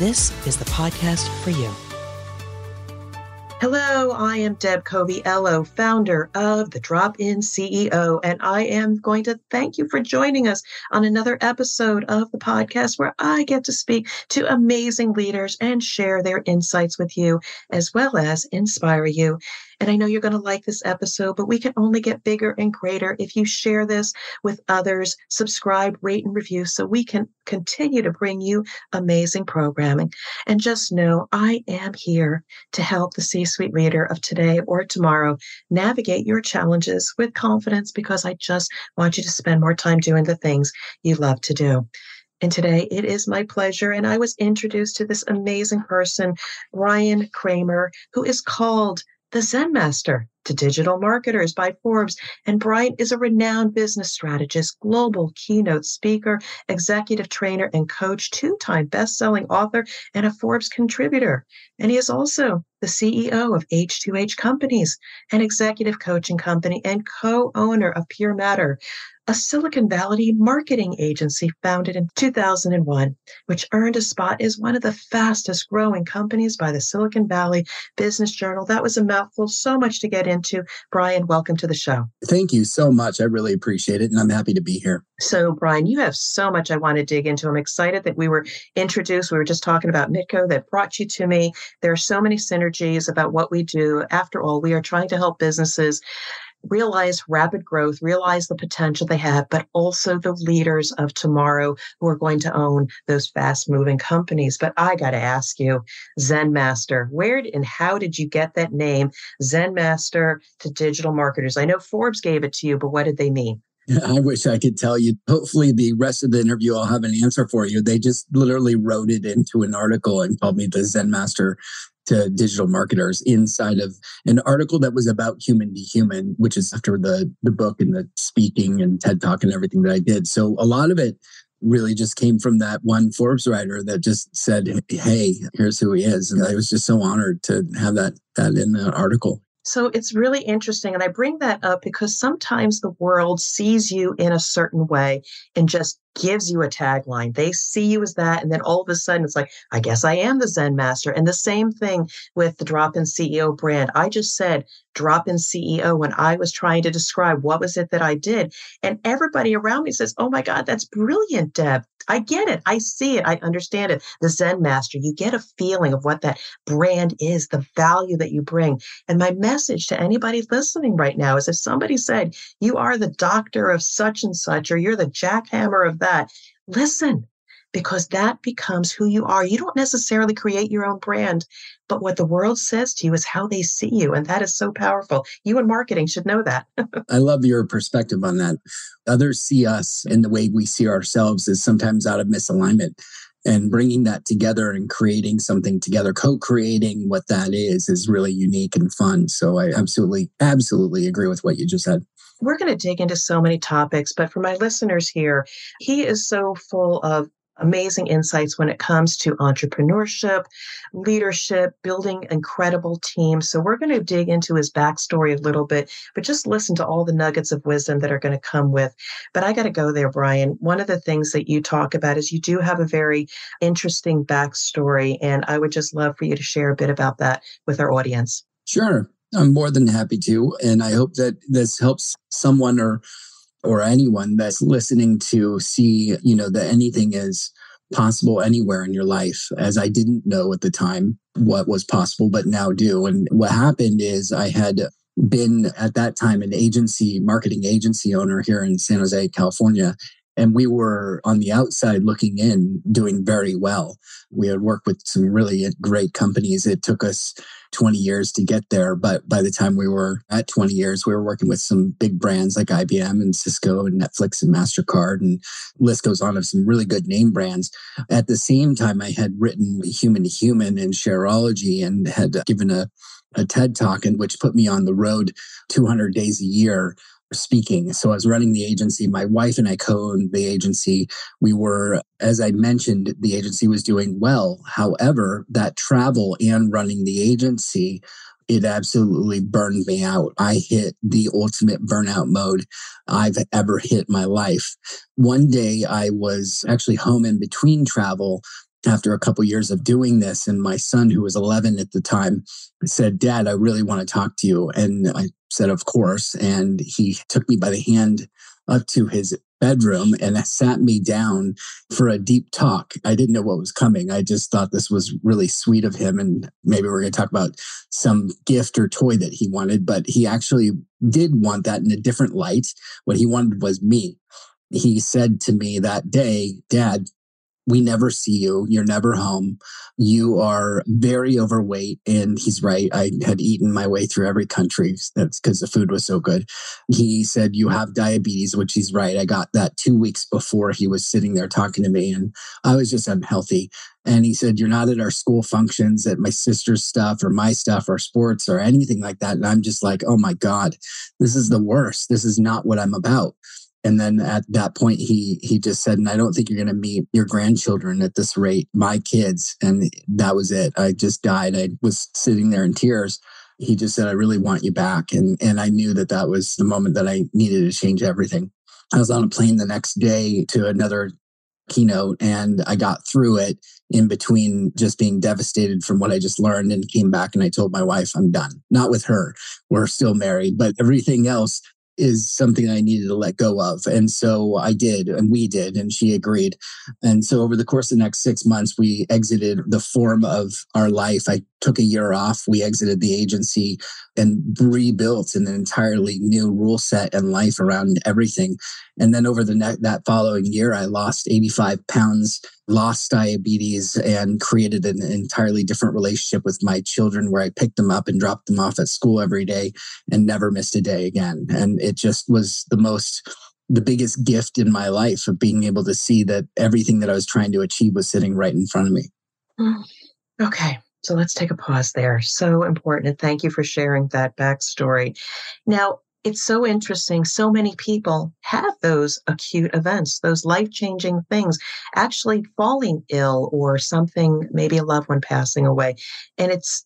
this is the podcast for you. Hello, I am Deb Coviello, founder of the Drop In CEO, and I am going to thank you for joining us on another episode of the podcast where I get to speak to amazing leaders and share their insights with you, as well as inspire you. And I know you're going to like this episode, but we can only get bigger and greater if you share this with others, subscribe, rate, and review so we can continue to bring you amazing programming. And just know I am here to help the C suite leader of today or tomorrow navigate your challenges with confidence because I just want you to spend more time doing the things you love to do. And today it is my pleasure. And I was introduced to this amazing person, Bryan Kramer, who is called the Zen Master to Digital Marketers by Forbes. And Bryan is a renowned business strategist, global keynote speaker, executive trainer, and coach, two time best selling author, and a Forbes contributor. And he is also the CEO of H2H Companies, an executive coaching company, and co owner of PureMatter, a Silicon Valley marketing agency founded in 2001, which earned a spot as one of the fastest growing companies by the Silicon Valley Business Journal. That was a mouthful, so much to get into. Bryan, welcome to the show. Thank you so much. I really appreciate it, and I'm happy to be here. So, Bryan, you have so much I want to dig into. I'm excited that we were introduced. We were just talking about Mitko that brought you to me. There are so many synergies about what we do. After all, we are trying to help businesses realize rapid growth, realize the potential they have, but also the leaders of tomorrow who are going to own those fast moving companies. But I got to ask you, Zen Master, where and how did you get that name, Zen Master to digital marketers? I know Forbes gave it to you, but what did they mean? I wish I could tell you. Hopefully, the rest of the interview, I'll have an answer for you. They just literally wrote it into an article and called me the Zen Master to digital marketers inside of an article that was about human to human, which is after the the book and the speaking and TED talk and everything that I did. So a lot of it really just came from that one Forbes writer that just said, "Hey, here's who he is," and I was just so honored to have that that in the article. So it's really interesting. And I bring that up because sometimes the world sees you in a certain way and just gives you a tagline. They see you as that. And then all of a sudden it's like, I guess I am the Zen master. And the same thing with the drop in CEO brand. I just said drop in CEO when I was trying to describe what was it that I did. And everybody around me says, Oh my God, that's brilliant, Deb. I get it. I see it. I understand it. The Zen master, you get a feeling of what that brand is, the value that you bring. And my message to anybody listening right now is if somebody said, you are the doctor of such and such, or you're the jackhammer of that. Listen, because that becomes who you are. You don't necessarily create your own brand, but what the world says to you is how they see you. And that is so powerful. You in marketing should know that. I love your perspective on that. Others see us in the way we see ourselves is sometimes out of misalignment. And bringing that together and creating something together, co creating what that is, is really unique and fun. So I absolutely, absolutely agree with what you just said we're going to dig into so many topics, but for my listeners here, he is so full of amazing insights when it comes to entrepreneurship, leadership, building incredible teams. So we're going to dig into his backstory a little bit, but just listen to all the nuggets of wisdom that are going to come with. But I got to go there, Bryan. One of the things that you talk about is you do have a very interesting backstory, and I would just love for you to share a bit about that with our audience. Sure. I'm more than happy to. And I hope that this helps someone or or anyone that's listening to see, you know, that anything is possible anywhere in your life, as I didn't know at the time what was possible, but now do. And what happened is I had been at that time an agency, marketing agency owner here in San Jose, California. And we were on the outside looking in, doing very well. We had worked with some really great companies. It took us 20 years to get there. But by the time we were at 20 years, we were working with some big brands like IBM and Cisco and Netflix and MasterCard and list goes on of some really good name brands. At the same time, I had written Human to Human and Shareology and had given a a TED talk and which put me on the road 200 days a year speaking. So I was running the agency. My wife and I co-owned the agency. We were, as I mentioned, the agency was doing well. However, that travel and running the agency, it absolutely burned me out. I hit the ultimate burnout mode I've ever hit my life. One day I was actually home in between travel after a couple years of doing this and my son who was 11 at the time said dad i really want to talk to you and i said of course and he took me by the hand up to his bedroom and sat me down for a deep talk. I didn't know what was coming. I just thought this was really sweet of him and maybe we're going to talk about some gift or toy that he wanted but he actually did want that in a different light. What he wanted was me. He said to me that day, Dad, we never see you. You're never home. You are very overweight. And he's right. I had eaten my way through every country. That's because the food was so good. He said, You have diabetes, which he's right. I got that two weeks before he was sitting there talking to me. And I was just unhealthy. And he said, You're not at our school functions, at my sister's stuff or my stuff or sports or anything like that. And I'm just like, Oh my God, this is the worst. This is not what I'm about. And then at that point, he he just said, "And I don't think you're going to meet your grandchildren at this rate, my kids." And that was it. I just died. I was sitting there in tears. He just said, "I really want you back," and and I knew that that was the moment that I needed to change everything. I was on a plane the next day to another keynote, and I got through it in between just being devastated from what I just learned and came back and I told my wife, I'm done. Not with her. We're still married, but everything else is something I needed to let go of. And so I did, and we did, and she agreed. And so over the course of the next six months, we exited the form of our life. I took a year off. We exited the agency and rebuilt an entirely new rule set and life around everything. And then over the ne- that following year, I lost 85 pounds, lost diabetes, and created an entirely different relationship with my children where I picked them up and dropped them off at school every day and never missed a day again. And it just was the most the biggest gift in my life of being able to see that everything that I was trying to achieve was sitting right in front of me. Mm. Okay. So let's take a pause there. So important. And thank you for sharing that backstory. Now, it's so interesting. So many people have those acute events, those life changing things, actually falling ill or something, maybe a loved one passing away. And it's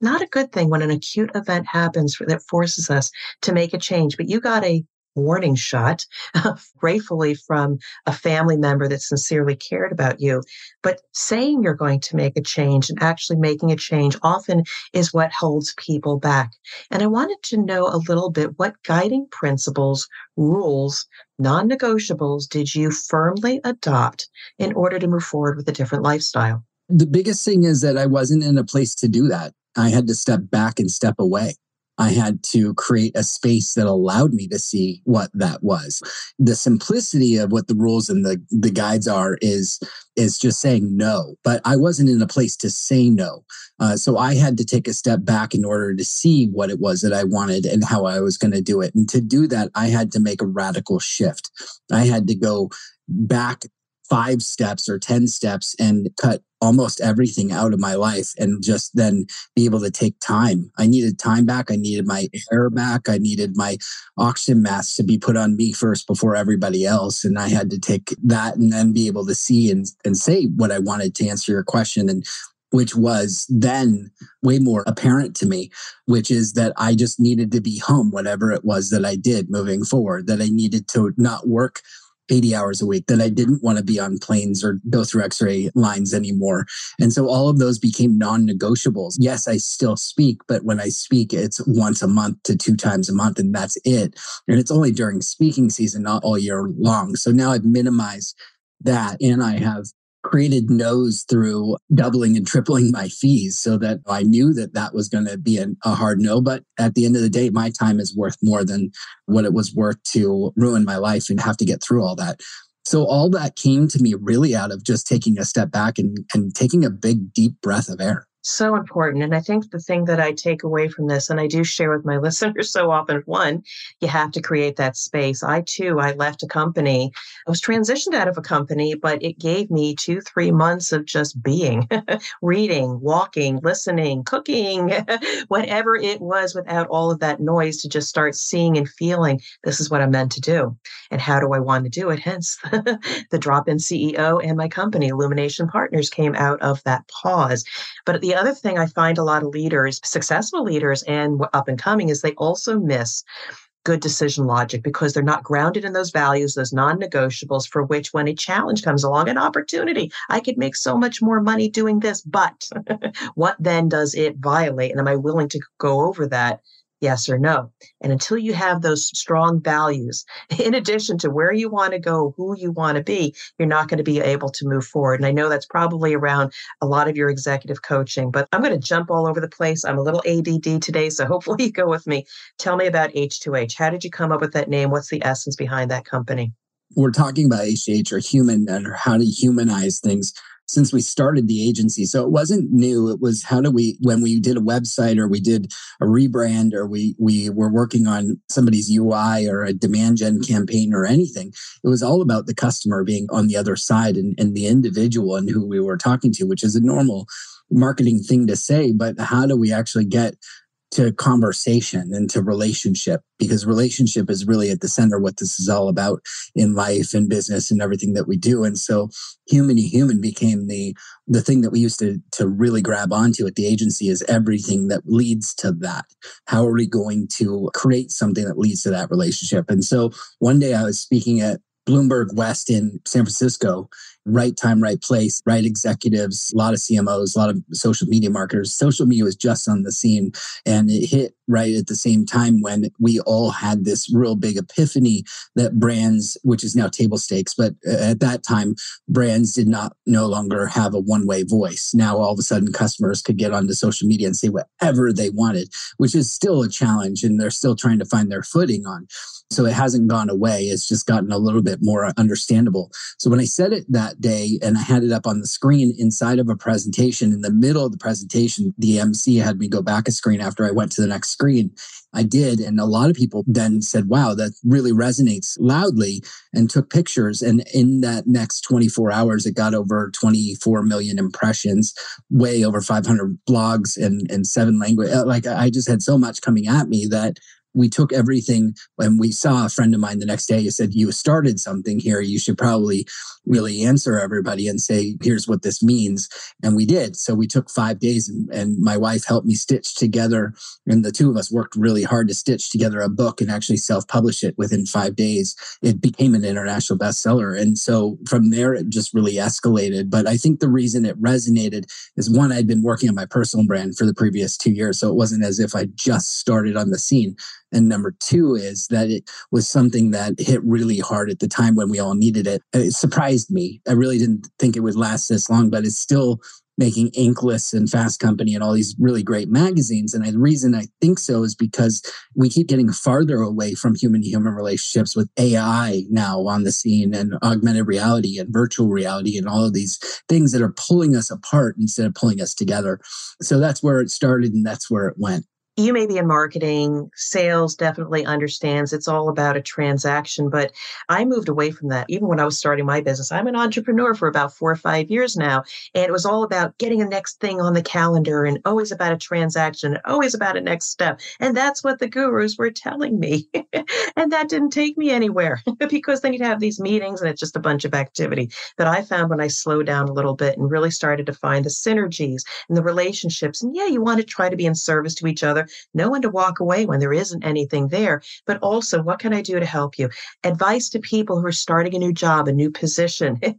not a good thing when an acute event happens that forces us to make a change. But you got a warning shot, gratefully from a family member that sincerely cared about you. But saying you're going to make a change and actually making a change often is what holds people back. And I wanted to know a little bit what guiding principles, rules, non negotiables did you firmly adopt in order to move forward with a different lifestyle? The biggest thing is that I wasn't in a place to do that. I had to step back and step away. I had to create a space that allowed me to see what that was. The simplicity of what the rules and the, the guides are is is just saying no. But I wasn't in a place to say no. Uh, so I had to take a step back in order to see what it was that I wanted and how I was going to do it. And to do that, I had to make a radical shift. I had to go back five steps or 10 steps and cut almost everything out of my life and just then be able to take time. I needed time back. I needed my hair back. I needed my oxygen mask to be put on me first before everybody else. And I had to take that and then be able to see and, and say what I wanted to answer your question. And which was then way more apparent to me, which is that I just needed to be home, whatever it was that I did moving forward, that I needed to not work 80 hours a week, that I didn't want to be on planes or go through x ray lines anymore. And so all of those became non negotiables. Yes, I still speak, but when I speak, it's once a month to two times a month, and that's it. And it's only during speaking season, not all year long. So now I've minimized that and I have created no's through doubling and tripling my fees so that I knew that that was going to be an, a hard no. But at the end of the day, my time is worth more than what it was worth to ruin my life and have to get through all that. So all that came to me really out of just taking a step back and, and taking a big, deep breath of air so important. And I think the thing that I take away from this, and I do share with my listeners so often, one, you have to create that space. I too, I left a company. I was transitioned out of a company, but it gave me two, three months of just being, reading, walking, listening, cooking, whatever it was without all of that noise to just start seeing and feeling this is what I'm meant to do. And how do I want to do it? Hence the drop in CEO and my company, Illumination Partners, came out of that pause. But at the the other thing I find a lot of leaders, successful leaders and up and coming, is they also miss good decision logic because they're not grounded in those values, those non negotiables, for which when a challenge comes along, an opportunity, I could make so much more money doing this, but what then does it violate? And am I willing to go over that yes or no. And until you have those strong values, in addition to where you want to go, who you want to be, you're not going to be able to move forward. And I know that's probably around a lot of your executive coaching, but I'm going to jump all over the place. I'm a little ADD today, so hopefully you go with me. Tell me about H2H. How did you come up with that name? What's the essence behind that company? We're talking about H2H or human or how to humanize things since we started the agency. So it wasn't new. It was how do we, when we did a website or we did a rebrand or we, we were working on somebody's UI or a demand gen campaign or anything, it was all about the customer being on the other side and, and the individual and who we were talking to, which is a normal marketing thing to say, but how do we actually get to conversation and to relationship because relationship is really at the center what this is all about in life and business and everything that we do. And so human to human became the the thing that we used to to really grab onto at the agency is everything that leads to that. How are we going to create something that leads to that relationship? And so one day i was speaking at Bloomberg West in San Francisco, right time, right place, right executives, a lot of CMOs, a lot of social media marketers. Social media was just on the scene and it hit right at the same time when we all had this real big epiphany that brands, which is now table stakes, but uh, at that time, brands did not no longer have a one way voice. Now all of a sudden customers could get onto social media and say whatever they wanted, which is still a challenge and they're still trying to find their footing on. So it hasn't gone away. It's just gotten a little bit more understandable. So when I said it that day and I had it up on the screen inside of a presentation, in the middle of the presentation, the MC had me go back a screen after I went to the next screen. I did. And a lot of people then said, wow, that really resonates loudly and took pictures. And in that next 24 hours, it got over 24 million impressions, way over 500 blogs and, and seven language. Uh, like I just had so much coming at me that we took everything and we saw a friend of mine the next day he said you started something here. You should probably really answer everybody and say here's what this means. And we did. So we took five days and, and my wife helped me stitch together and the two of us worked really hard to stitch together a book and actually self-publish it within five days. It became an international bestseller. And so from there it just really escalated. But i think the reason it resonated is one i'd been working on my personal brand for the previous two years so it wasn't as if i just started on the scene and number two is that it was something that hit really hard at the time when we all needed it. It surprised me. I really didn't think it would last this long, but it's still making Inkless and Fast Company and all these really great magazines. And the reason I think so is because we keep getting farther away from human to human relationships with AI now on the scene and augmented reality and virtual reality and all of these things that are pulling us apart instead of pulling us together. So that's where it started and that's where it went you may be in marketing, sales definitely understands it's all about a transaction, but I moved away from that. Even when I was starting my business, I'm an entrepreneur for about four or five years now. And it was all about getting a next thing on the calendar and always about a transaction, always about a next step. And that's what the gurus were telling me. and that didn't take me anywhere because then you'd have these meetings and it's just a bunch of activity. But I found when I slowed down a little bit and really started to find the synergies and the relationships, and yeah, you want to try to be in service to each other when to walk away when there isn't anything there, but also what can I do to help you? Advice to people who are starting a new job, a new position.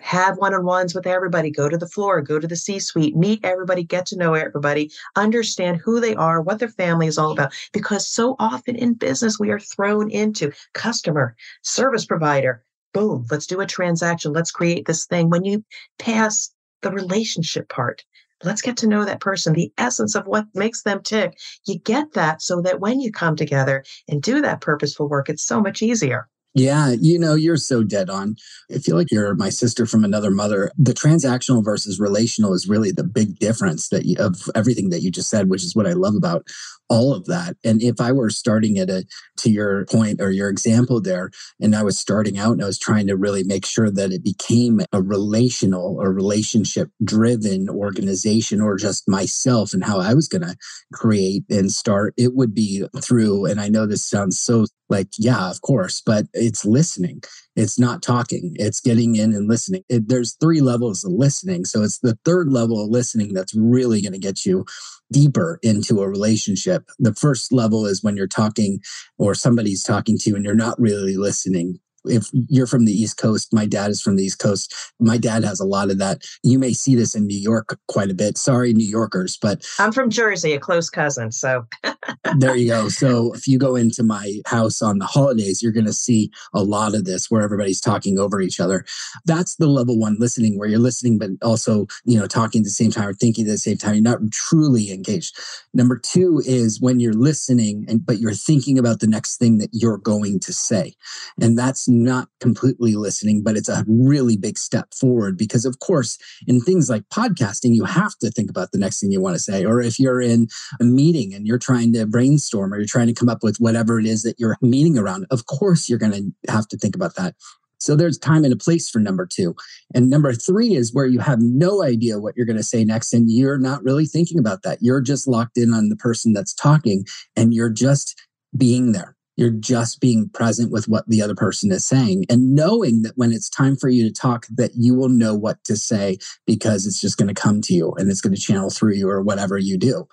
have one-on-ones with everybody. Go to the floor. Go to the c-suite. Meet everybody. Get to know everybody. Understand who they are what their family is all about because so often in business we are thrown into customer service provider. Boom let's do a transaction. Let's create this thing. When you pass the relationship part let's get to know that person, the essence of what makes them tick. You get that so that when you come together and do that purposeful work, it's so much easier. Yeah, you know, you're so dead on. I feel like you're my sister from another mother. The transactional versus relational is really the big difference that you, of everything that you just said, which is what I love about all of that. And if I were starting at a to your point or your example there, and I was starting out and I was trying to really make sure that it became a relational or relationship driven organization or just myself and how I was going to create and start, it would be through. And I know this sounds so like, yeah, of course, but it's listening. It's not talking, it's getting in and listening. It, there's three levels of listening. So it's the third level of listening that's really going to get you deeper into a relationship. The first level is when you're talking or somebody's talking to you and you're not really listening if you're from the East Coast, my dad is from the East Coast. My dad has a lot of that. You may see this in New York quite a bit. Sorry, New Yorkers, but I'm from Jersey, a close cousin. So there you go. So if you go into my house on the holidays, you're going to see a lot of this where everybody's talking over each other. That's the level one listening where you're listening, but also, you know, talking at the same time or thinking at the same time. You're not truly engaged. Number two is when you're listening and but you're thinking about the next thing that you're going to say. And that's not completely listening, but it's a really big step forward because, of course, in things like podcasting, you have to think about the next thing you want to say. Or if you're in a meeting and you're trying to brainstorm or you're trying to come up with whatever it is that you're meeting around, of course, you're going to have to think about that. So there's time and a place for number two. And number three is where you have no idea what you're going to say next. And you're not really thinking about that. You're just locked in on the person that's talking and you're just being there. You're just being present with what the other person is saying and knowing that when it's time for you to talk, that you will know what to say because it's just going to come to you and it's going to channel through you or whatever you do.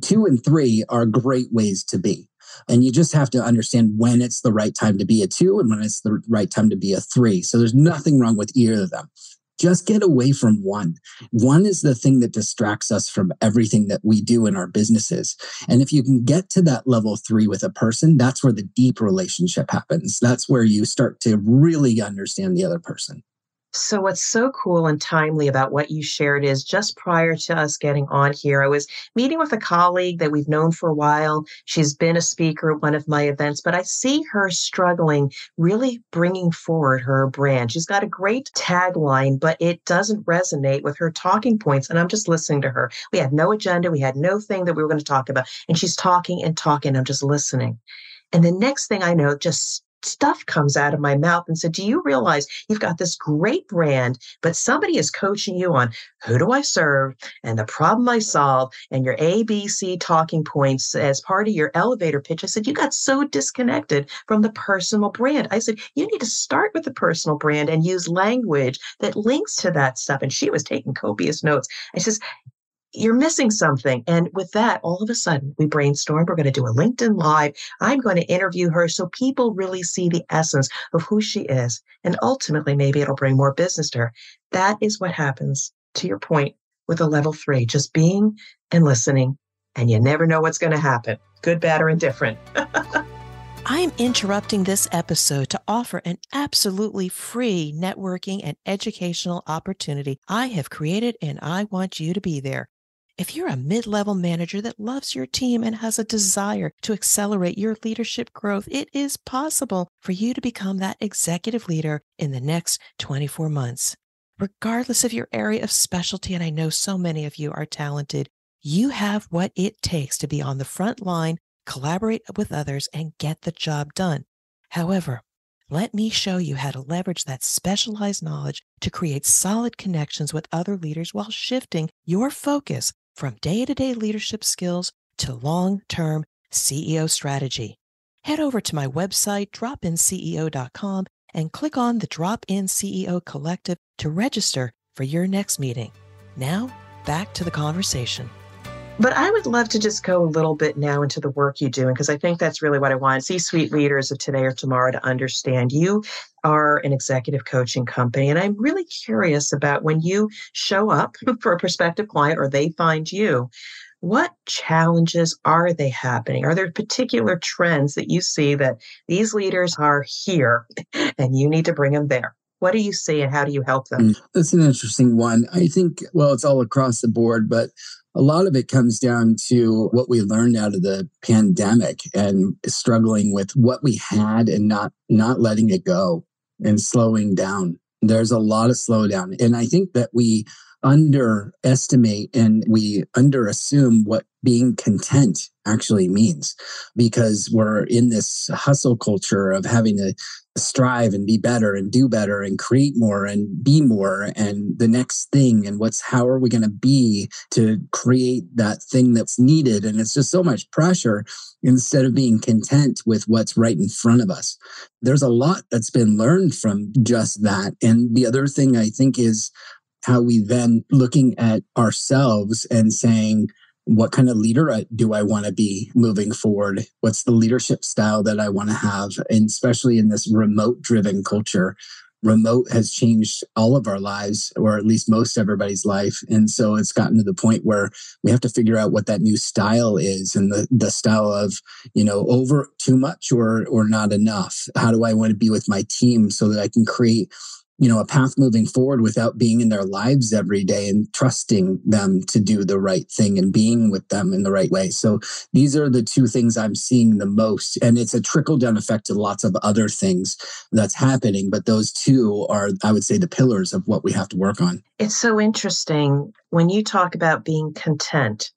Two and three are great ways to be. And you just have to understand when it's the right time to be a two and when it's the right time to be a three. So there's nothing wrong with either of them just get away from one. One is the thing that distracts us from everything that we do in our businesses. And if you can get to that level three with a person, that's where the deep relationship happens. That's where you start to really understand the other person. So, what's so cool and timely about what you shared is just prior to us getting on here, I was meeting with a colleague that we've known for a while. She's been a speaker at one of my events, but I see her struggling, really bringing forward her brand. She's got a great tagline, but it doesn't resonate with her talking points. And I'm just listening to her. We had no agenda, we had no thing that we were going to talk about. And she's talking and talking. I'm just listening. And the next thing I know, just stuff comes out of my mouth and said, Do you realize you've got this great brand, but somebody is coaching you on who do I serve and the problem I solve and your ABC talking points as part of your elevator pitch? I said, You got so disconnected from the personal brand. I said, You need to start with the personal brand and use language that links to that stuff. And she was taking copious notes. I says, you're missing something. And with that, all of a sudden, we brainstorm. We're going to do a LinkedIn Live. I'm going to interview her so people really see the essence of who she is. And ultimately, maybe it'll bring more business to her. That is what happens, to your point, with a level three just being and listening. And you never know what's going to happen good, bad, or indifferent. I am interrupting this episode to offer an absolutely free networking and educational opportunity I have created, and I want you to be there. If you're a mid level manager that loves your team and has a desire to accelerate your leadership growth, it is possible for you to become that executive leader in the next 24 months. Regardless of your area of specialty, and I know so many of you are talented, you have what it takes to be on the front line, collaborate with others, and get the job done. However, let me show you how to leverage that specialized knowledge to create solid connections with other leaders while shifting your focus from day to day leadership skills to long term CEO strategy. Head over to my website, dropinceo.com, and click on the Drop In CEO Collective to register for your next meeting. Now, back to the conversation. But I would love to just go a little bit now into the work you do, because I think that's really what I want C suite leaders of today or tomorrow to understand. You are an executive coaching company, and I'm really curious about when you show up for a prospective client or they find you, what challenges are they happening? Are there particular trends that you see that these leaders are here and you need to bring them there? What do you see and how do you help them? Mm, that's an interesting one. I think, well, it's all across the board, but a lot of it comes down to what we learned out of the pandemic and struggling with what we had and not not letting it go and slowing down. There's a lot of slowdown. And i think that we underestimate and we underassume what being content actually means because we're in this hustle culture of having to strive and be better and do better and create more and be more and the next thing and what's how are we going to be to create that thing that's needed? And it's just so much pressure instead of being content with what's right in front of us. There's a lot that's been learned from just that. And the other thing i think is how we then looking at ourselves and saying, what kind of leader do I want to be moving forward? What's the leadership style that I want to have? And especially in this remote driven culture, remote has changed all of our lives, or at least most everybody's life. And so it's gotten to the point where we have to figure out what that new style is and the, the style of, you know, over too much or or not enough. How do I want to be with my team so that I can create you know a path moving forward without being in their lives every day and trusting them to do the right thing and being with them in the right way. So these are the two things i'm seeing the most. And it's a trickle down effect to lots of other things that's happening but those two are i would say the pillars of what we have to work on. It's so interesting when you talk about being content,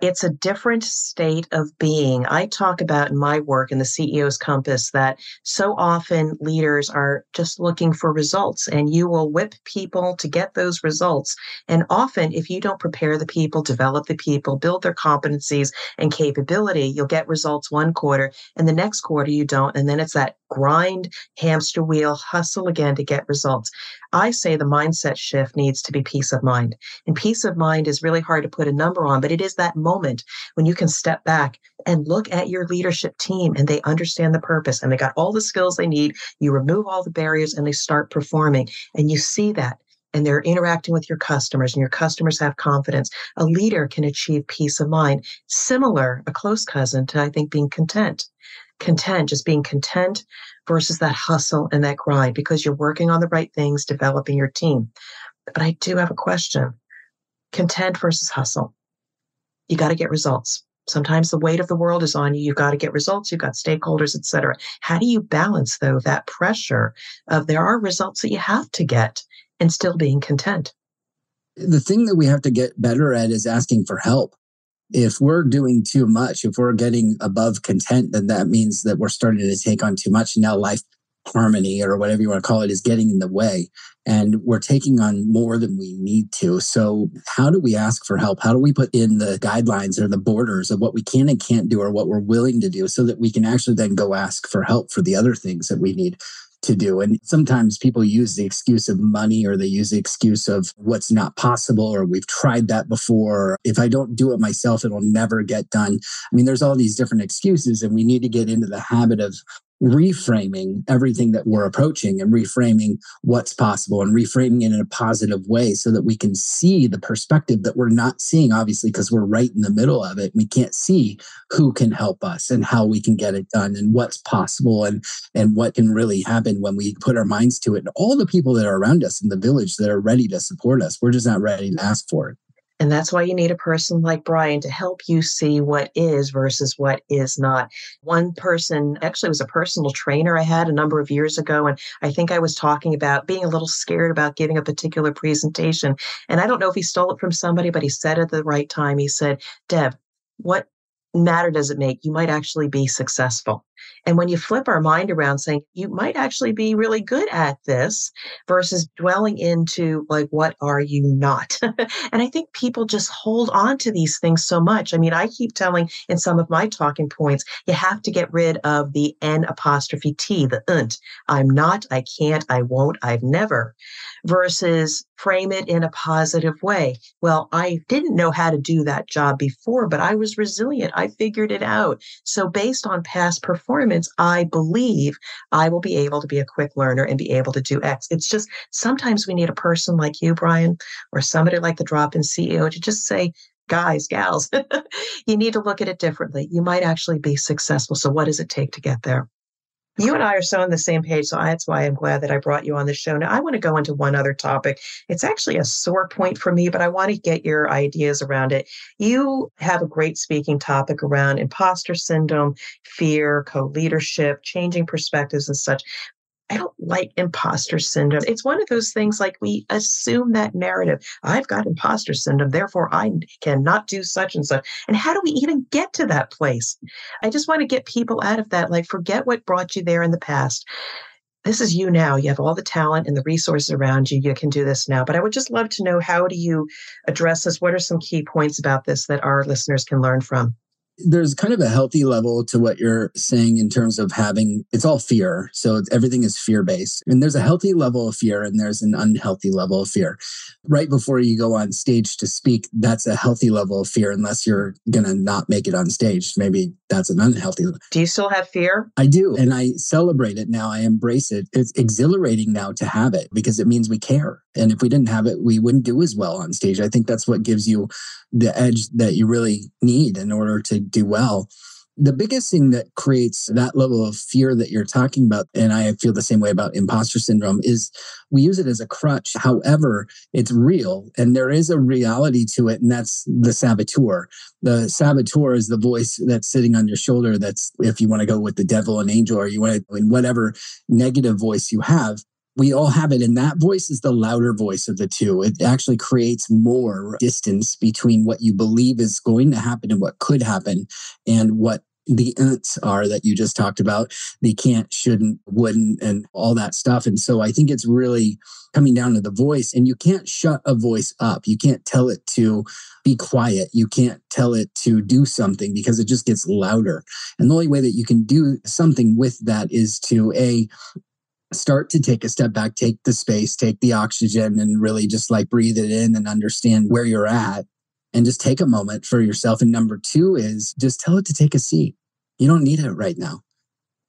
it's a different state of being. I talk about in my work in the CEO's Compass that so often leaders are just looking for results and you will whip people to get those results. And often, if you don't prepare the people, develop the people, build their competencies and capability, you'll get results one quarter and the next quarter you don't. And then it's that grind, hamster wheel, hustle again to get results. I say the mindset shift needs to be peace of mind. And peace of mind is really hard to put a number on, but it is that moment when you can step back and look at your leadership team and they understand the purpose and they got all the skills they need. You remove all the barriers and they start performing. And you see that and they're interacting with your customers and your customers have confidence. A leader can achieve peace of mind, similar, a close cousin to, I think, being content. Content, just being content versus that hustle and that grind because you're working on the right things, developing your team. But I do have a question content versus hustle. You got to get results. Sometimes the weight of the world is on you. You've got to get results. You've got stakeholders, et cetera. How do you balance though that pressure of there are results that you have to get and still being content? The thing that we have to get better at is asking for help if we're doing too much, if we're getting above content, then that means that we're starting to take on too much. Now life harmony or whatever you want to call it is getting in the way and we're taking on more than we need to. So how do we ask for help? How do we put in the guidelines or the borders of what we can and can't do or what we're willing to do so that we can actually then go ask for help for the other things that we need to do. And sometimes people use the excuse of money or they use the excuse of what's not possible or we've tried that before. If I don't do it myself, it'll never get done. I mean, there's all these different excuses, and we need to get into the habit of reframing everything that we're approaching and reframing what's possible and reframing it in a positive way so that we can see the perspective that we're not seeing, obviously, because we're right in the middle of it. We can't see who can help us and how we can get it done and what's possible and, and what can really happen when we put our minds to it. And all the people that are around us in the village that are ready to support us, we're just not ready to ask for it. And that's why you need a person like Bryan to help you see what is versus what is not. One person actually was a personal trainer I had a number of years ago. And I think I was talking about being a little scared about giving a particular presentation. And I don't know if he stole it from somebody, but he said at the right time, he said, Deb, what matter does it make? You might actually be successful. And when you flip our mind around saying you might actually be really good at this versus dwelling into like, what are you not? and I think people just hold on to these things so much. I mean, I keep telling in some of my talking points, you have to get rid of the N apostrophe T, the unt. I'm not, I can't, I won't, I've never versus frame it in a positive way. Well, I didn't know how to do that job before, but I was resilient. I figured it out. So based on past performance, I believe I will be able to be a quick learner and be able to do X. It's just sometimes we need a person like you, Bryan, or somebody like the drop in CEO to just say, guys, gals, you need to look at it differently. You might actually be successful. So what does it take to get there? You and I are so on the same page. So that's why I'm glad that I brought you on the show. Now, I want to go into one other topic. It's actually a sore point for me, but I want to get your ideas around it. You have a great speaking topic around imposter syndrome, fear, co leadership, changing perspectives, and such. I don't like imposter syndrome. It's one of those things like we assume that narrative. I've got imposter syndrome, therefore I cannot do such and such. And how do we even get to that place? I just want to get people out of that. Like, forget what brought you there in the past. This is you now. You have all the talent and the resources around you. You can do this now. But I would just love to know how do you address this? What are some key points about this that our listeners can learn from? There's kind of a healthy level to what you're saying in terms of having it's all fear. So everything is fear based and there's a healthy level of fear and there's an unhealthy level of fear. Right before you go on stage to speak that's a healthy level of fear unless you're gonna not make it on stage. Maybe that's an unhealthy do you still have fear? I do and i celebrate it now. I embrace it. It's exhilarating now to have it because it means we care. And if we didn't have it we wouldn't do as well on stage. I think that's what gives you the edge that you really need in order to do well. The biggest thing that creates that level of fear that you're talking about, and I feel the same way about imposter syndrome, is we use it as a crutch. However, it's real and there is a reality to it, and that's the saboteur. The saboteur is the voice that's sitting on your shoulder. That's if you want to go with the devil and angel, or you want to, in whatever negative voice you have, we all have it. And that voice is the louder voice of the two. It actually creates more distance between what you believe is going to happen and what could happen and what the ints are that you just talked about the can't shouldn't wouldn't and all that stuff and so i think it's really coming down to the voice and you can't shut a voice up you can't tell it to be quiet you can't tell it to do something because it just gets louder and the only way that you can do something with that is to a start to take a step back, take the space, take the oxygen, and really just like breathe it in and understand where you're at and just take a moment for yourself. And number two is just tell it to take a seat. You don't need it right now.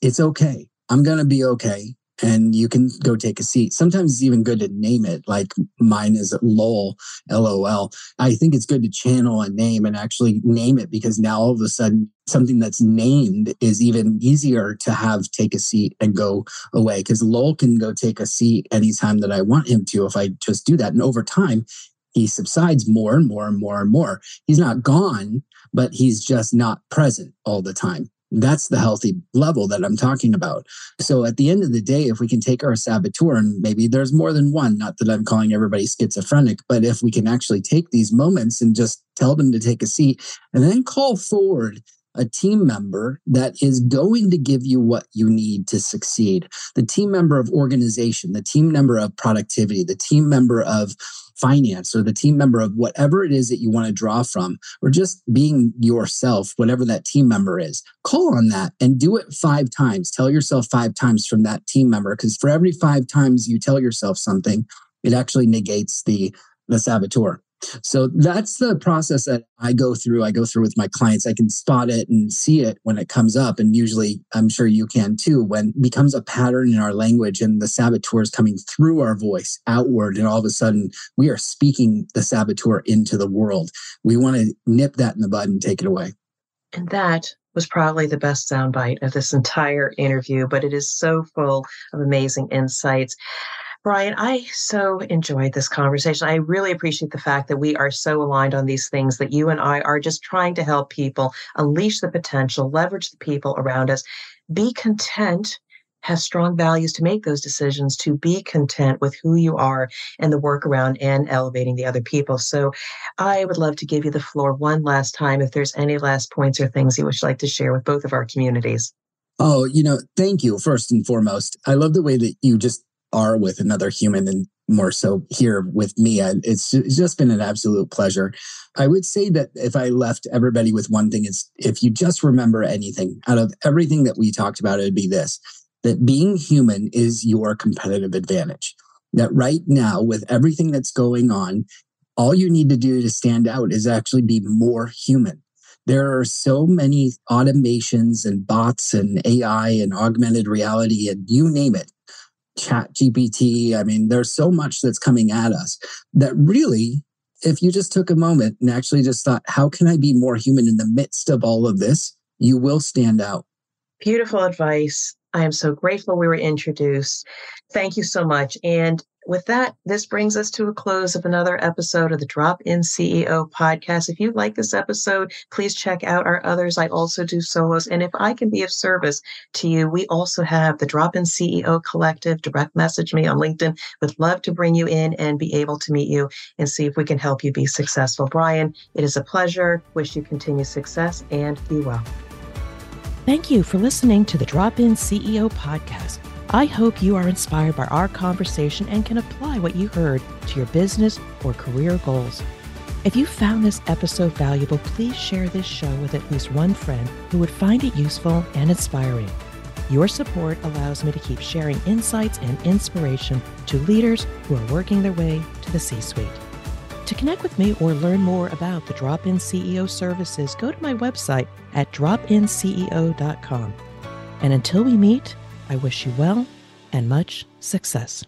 It's okay. I'm going to be okay and you can go take a seat. Sometimes it's even good to name it, like mine is LOL, LOL. I think it's good to channel a name and actually name it because now all of a sudden something that's named is even easier to have take a seat and go away because LOL can go take a seat anytime that I want him to if I just do that. And over time, he subsides more and more and more and more. He's not gone, but he's just not present all the time. That's the healthy level that I'm talking about. So at the end of the day, if we can take our saboteur, and maybe there's more than one, not that I'm calling everybody schizophrenic, but if we can actually take these moments and just tell them to take a seat and then call forward a team member that is going to give you what you need to succeed. The team member of organization, the team member of productivity, the team member of finance, or the team member of whatever it is that you want to draw from, or just being yourself, whatever that team member is. Call on that and do it five times. Tell yourself five times from that team member, because for every five times you tell yourself something, it actually negates the the saboteur. So that's the process that I go through. I go through with my clients. I can spot it and see it when it comes up. And usually, I'm sure you can too, when becomes a pattern in our language and the saboteur is coming through our voice outward. And all of a sudden, we are speaking the saboteur into the world. We want to nip that in the bud and take it away. And that was probably the best soundbite of this entire interview, but it is so full of amazing insights. Bryan, I so enjoyed this conversation. I really appreciate the fact that we are so aligned on these things, that you and I are just trying to help people unleash the potential, leverage the people around us, be content, have strong values to make those decisions, to be content with who you are and the work around and elevating the other people. So I would love to give you the floor one last time if there's any last points or things you would like to share with both of our communities. Oh, you know, thank you first and foremost. I love the way that you just are with another human and more so here with me. It's, just been an absolute pleasure. I would say that if I left everybody with one thing, it's if you just remember anything out of everything that we talked about, it would be this that being human is your competitive advantage. That right now, with everything that's going on, all you need to do to stand out is actually be more human. There are so many automations and bots and AI and augmented reality and you name it ChatGPT. I mean, there's so much that's coming at us that really, if you just took a moment and actually just thought, how can I be more human in the midst of all of this? You will stand out. Beautiful advice. I am so grateful we were introduced. Thank you so much. And with that, this brings us to a close of another episode of the Drop In CEO podcast. If you like this episode, please check out our others. I also do solos. And if I can be of service to you, we also have the Drop In CEO Collective. Direct message me on LinkedIn. Would love to bring you in and be able to meet you and see if we can help you be successful. Bryan, it is a pleasure. Wish you continued success and be well. Thank you for listening to the Drop In CEO podcast. I hope you are inspired by our conversation and can apply what you heard to your business or career goals. If you found this episode valuable, please share this show with at least one friend who would find it useful and inspiring. Your support allows me to keep sharing insights and inspiration to leaders who are working their way to the C suite. To connect with me or learn more about the Drop In CEO services, go to my website at dropinceo.com. And until we meet, I wish you well and much success.